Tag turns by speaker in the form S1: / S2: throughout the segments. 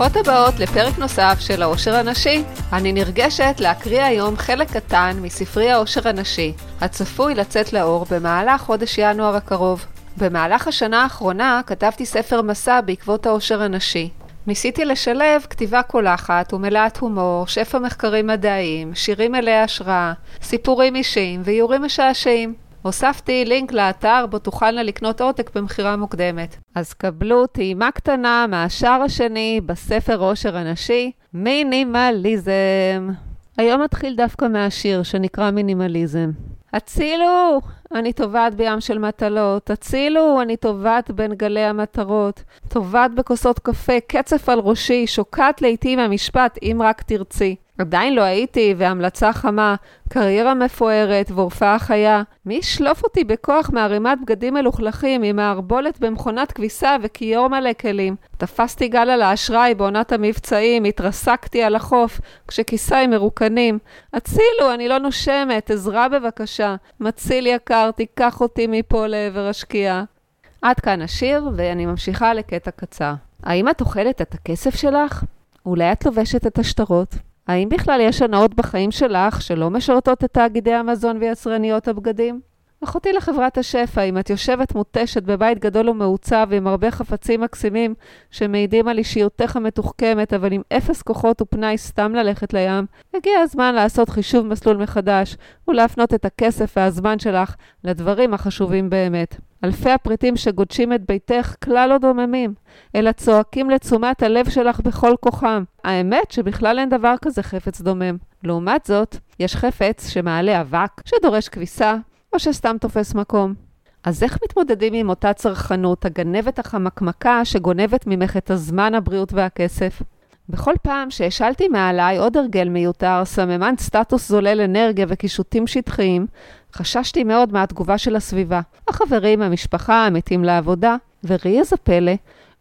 S1: ברוכות הבאות לפרק נוסף של העושר הנשי. אני נרגשת להקריא היום חלק קטן מספרי העושר הנשי, הצפוי לצאת לאור במהלך חודש ינואר הקרוב. במהלך השנה האחרונה כתבתי ספר מסע בעקבות העושר הנשי. ניסיתי לשלב כתיבה קולחת ומלאת הומור, שפע מחקרים מדעיים, שירים מלאי השראה, סיפורים אישיים ואיורים משעשעים. הוספתי לינק לאתר בו תוכלנה לקנות עותק במכירה מוקדמת. אז קבלו טעימה קטנה מהשער השני בספר עושר הנשי, מינימליזם. היום אתחיל דווקא מהשיר שנקרא מינימליזם. הצילו! אני טובעת בים של מטלות. הצילו! אני טובעת בין גלי המטרות. טובעת בכוסות קפה, קצף על ראשי, שוקעת לעתים מהמשפט, אם רק תרצי. עדיין לא הייתי, והמלצה חמה, קריירה מפוארת והופעה חיה. מי ישלוף אותי בכוח מערימת בגדים מלוכלכים עם מערבולת במכונת כביסה וכיור מלא כלים? תפסתי גל על האשראי בעונת המבצעים, התרסקתי על החוף כשכיסיי מרוקנים. הצילו, אני לא נושמת, עזרה בבקשה. מציל יקר, תיקח אותי מפה לעבר השקיעה. עד כאן השיר, ואני ממשיכה לקטע קצר. האם את אוכלת את הכסף שלך? אולי את לובשת את השטרות? האם בכלל יש הנאות בחיים שלך שלא משרתות את תאגידי המזון ויצרניות הבגדים? אחותי לחברת השפע, אם את יושבת מותשת בבית גדול ומעוצב עם הרבה חפצים מקסימים שמעידים על אישיותך המתוחכמת, אבל עם אפס כוחות ופנאי סתם ללכת לים, הגיע הזמן לעשות חישוב מסלול מחדש ולהפנות את הכסף והזמן שלך לדברים החשובים באמת. אלפי הפריטים שגודשים את ביתך כלל לא דוממים, אלא צועקים לתשומת הלב שלך בכל כוחם. האמת שבכלל אין דבר כזה חפץ דומם. לעומת זאת, יש חפץ שמעלה אבק, שדורש כביסה, או שסתם תופס מקום. אז איך מתמודדים עם אותה צרכנות, הגנבת החמקמקה שגונבת ממך את הזמן, הבריאות והכסף? בכל פעם שהשלתי מעליי עוד הרגל מיותר, סממן סטטוס זולל אנרגיה וקישוטים שטחיים, חששתי מאוד מהתגובה של הסביבה. החברים, המשפחה, המתים לעבודה, וראי איזה פלא,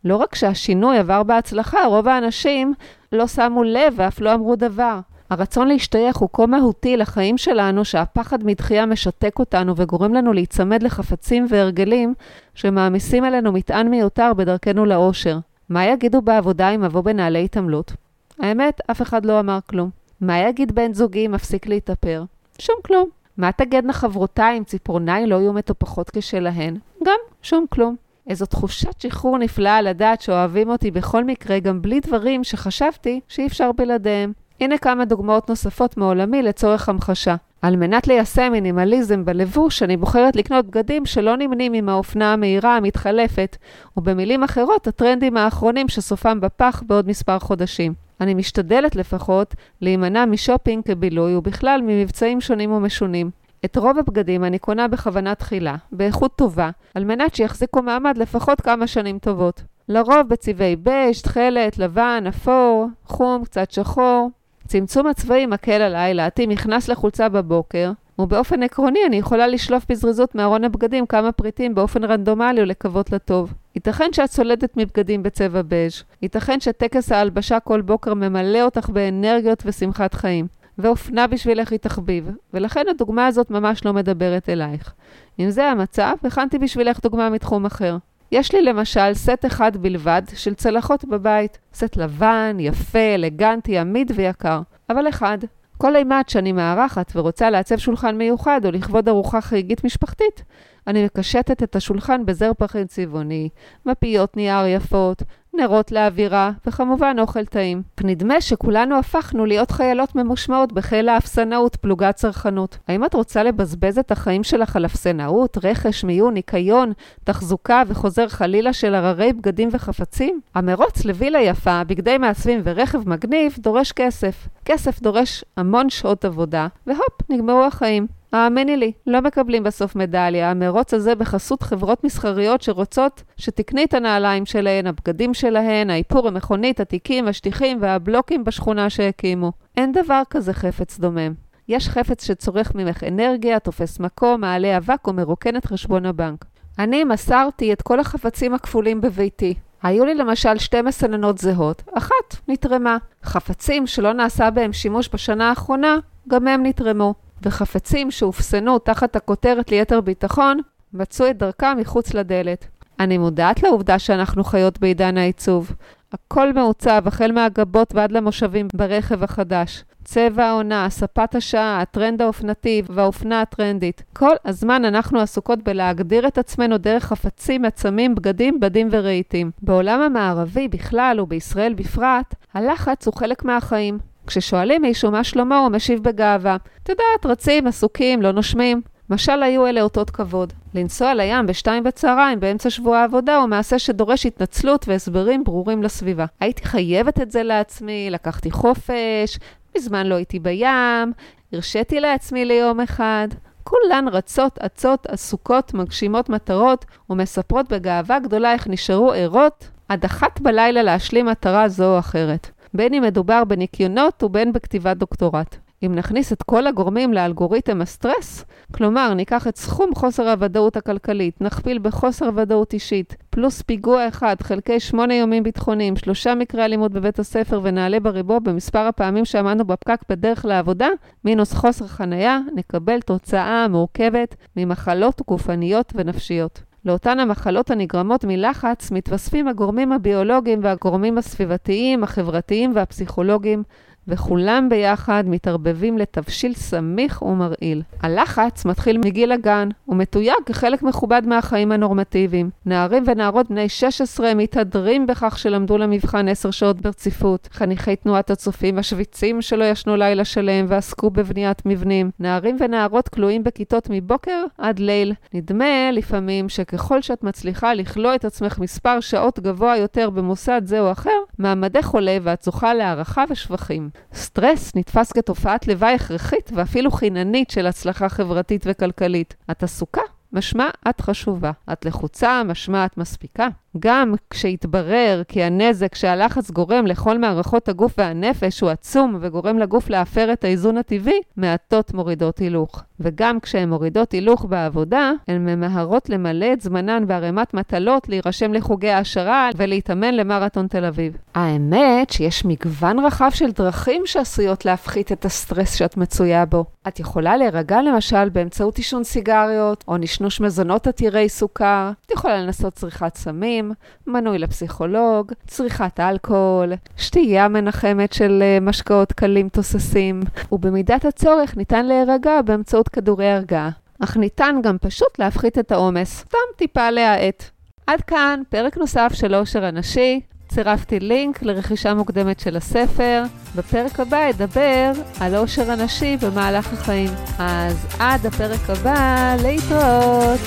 S1: לא רק שהשינוי עבר בהצלחה, רוב האנשים לא שמו לב ואף לא אמרו דבר. הרצון להשתייך הוא כה מהותי לחיים שלנו, שהפחד מדחייה משתק אותנו וגורם לנו להיצמד לחפצים והרגלים שמעמיסים עלינו מטען מיותר בדרכנו לאושר. מה יגידו בעבודה אם אבוא בנעלי התעמלות? האמת, אף אחד לא אמר כלום. מה יגיד בן זוגי אם מפסיק להתאפר? שום כלום. מה תגדנה חברותיי אם ציפורניי לא יהיו מטופחות כשלהן? גם שום כלום. איזו תחושת שחרור נפלאה לדעת שאוהבים אותי בכל מקרה, גם בלי דברים שחשבתי שאי אפשר בלעדיהם. הנה כמה דוגמאות נוספות מעולמי לצורך המחשה. על מנת ליישם מינימליזם בלבוש, אני בוחרת לקנות בגדים שלא נמנים עם האופנה המהירה המתחלפת, ובמילים אחרות, הטרנדים האחרונים שסופם בפח בעוד מספר חודשים. אני משתדלת לפחות להימנע משופינג כבילוי ובכלל ממבצעים שונים ומשונים. את רוב הבגדים אני קונה בכוונה תחילה, באיכות טובה, על מנת שיחזיקו מעמד לפחות כמה שנים טובות. לרוב בצבעי בייג', תכלת, לבן, אפור, חום, קצת שחור, צמצום הצבעים מקל עליי להתאים מכנס לחולצה בבוקר, ובאופן עקרוני אני יכולה לשלוף בזריזות מארון הבגדים כמה פריטים באופן רנדומלי ולקוות לטוב. ייתכן שאת סולדת מבגדים בצבע בז', ייתכן שטקס ההלבשה כל בוקר ממלא אותך באנרגיות ושמחת חיים, ואופנה בשבילך היא תחביב, ולכן הדוגמה הזאת ממש לא מדברת אלייך. אם זה המצב, הכנתי בשבילך דוגמה מתחום אחר. יש לי למשל סט אחד בלבד של צלחות בבית. סט לבן, יפה, אלגנטי, עמיד ויקר. אבל אחד. כל אימת שאני מארחת ורוצה לעצב שולחן מיוחד או לכבוד ארוחה חגיגית משפחתית, אני מקשטת את השולחן בזר פחים צבעוני, מפיות נייר יפות, נרות לאווירה, וכמובן אוכל טעים. נדמה שכולנו הפכנו להיות חיילות ממושמעות בחיל האפסנאות, פלוגת צרכנות. האם את רוצה לבזבז את החיים שלך על אפסנאות, רכש, מיון, ניקיון, תחזוקה וחוזר חלילה של הררי בגדים וחפצים? המרוץ לווילה יפה, בגדי מעצבים ורכב מגניב דורש כסף. כסף דורש המון שעות עבודה, והופ, נגמרו החיים. האמיני לי, לא מקבלים בסוף מדליה. המרוץ הזה בחסות חברות מסחריות שרוצות שתקני את הנעליים שלהן, הבגדים שלהן, האיפור, המכונית, התיקים, השטיחים והבלוקים בשכונה שהקימו. אין דבר כזה חפץ דומם. יש חפץ שצורך ממך אנרגיה, תופס מקום, מעלה אבק או מרוקן את חשבון הבנק. אני מסרתי את כל החפצים הכפולים בביתי. היו לי למשל שתי מסננות זהות, אחת נתרמה. חפצים שלא נעשה בהם שימוש בשנה האחרונה, גם הם נתרמו. וחפצים שאופסנו תחת הכותרת ליתר ביטחון, מצאו את דרכם מחוץ לדלת. אני מודעת לעובדה שאנחנו חיות בעידן העיצוב, הכל מעוצב, החל מהגבות ועד למושבים ברכב החדש. צבע העונה, ספת השעה, הטרנד האופנתי והאופנה הטרנדית. כל הזמן אנחנו עסוקות בלהגדיר את עצמנו דרך חפצים, עצמים, בגדים, בדים ורהיטים. בעולם המערבי בכלל ובישראל בפרט, הלחץ הוא חלק מהחיים. כששואלים מישהו מה שלמה, הוא משיב בגאווה. את יודעת, רצים, עסוקים, לא נושמים. משל היו אלה אותות כבוד. לנסוע לים בשתיים בצהריים באמצע שבוע העבודה הוא מעשה שדורש התנצלות והסברים ברורים לסביבה. הייתי חייבת את זה לעצמי, לקחתי חופש, מזמן לא הייתי בים, הרשיתי לעצמי ליום אחד. כולן רצות, אצות, עסוקות, מגשימות מטרות ומספרות בגאווה גדולה איך נשארו ערות עד אחת בלילה להשלים מטרה זו או אחרת. בין אם מדובר בניקיונות ובין בכתיבת דוקטורט. אם נכניס את כל הגורמים לאלגוריתם הסטרס, כלומר, ניקח את סכום חוסר הוודאות הכלכלית, נכפיל בחוסר ודאות אישית, פלוס פיגוע אחד חלקי שמונה יומים ביטחוניים, שלושה מקרי אלימות בבית הספר ונעלה בריבו במספר הפעמים שעמדנו בפקק בדרך לעבודה, מינוס חוסר חנייה, נקבל תוצאה מורכבת ממחלות גופניות ונפשיות. לאותן המחלות הנגרמות מלחץ מתווספים הגורמים הביולוגיים והגורמים הסביבתיים, החברתיים והפסיכולוגיים וכולם ביחד מתערבבים לתבשיל סמיך ומרעיל. הלחץ מתחיל מגיל הגן, ומתויג כחלק מכובד מהחיים הנורמטיביים. נערים ונערות בני 16 מתהדרים בכך שלמדו למבחן 10 שעות ברציפות. חניכי תנועת הצופים משוויצים שלא ישנו לילה שלם ועסקו בבניית מבנים. נערים ונערות כלואים בכיתות מבוקר עד ליל. נדמה לפעמים שככל שאת מצליחה לכלוא את עצמך מספר שעות גבוה יותר במוסד זה או אחר, מעמדך עולה ואת זוכה להערכה ושבחים. סטרס נתפס כתופעת לוואי הכרחית ואפילו חיננית של הצלחה חברתית וכלכלית. את עסוקה? משמע את חשובה. את לחוצה, משמע את מספיקה. גם כשהתברר כי הנזק שהלחץ גורם לכל מערכות הגוף והנפש הוא עצום וגורם לגוף להפר את האיזון הטבעי, מעטות מורידות הילוך. וגם כשהן מורידות הילוך בעבודה, הן ממהרות למלא את זמנן בערימת מטלות, להירשם לחוגי העשרה ולהתאמן למרתון תל אביב. האמת שיש מגוון רחב של דרכים שעשויות להפחית את הסטרס שאת מצויה בו. את יכולה להירגע למשל באמצעות עישון סיגריות, או נשנוש מזונות עתירי סוכר, את יכולה לנסות צריכת סמים, מנוי לפסיכולוג, צריכת אלכוהול, שתייה מנחמת של אה, משקאות קלים תוססים, ובמידת הצורך ניתן להירגע באמצעות כדורי הרגעה. אך ניתן גם פשוט להפחית את העומס, סתם טיפה להאט. עד כאן פרק נוסף של עושר הנשי. צירפתי לינק לרכישה מוקדמת של הספר. בפרק הבא אדבר על עושר הנשי במהלך החיים. אז עד הפרק הבא, להתראות.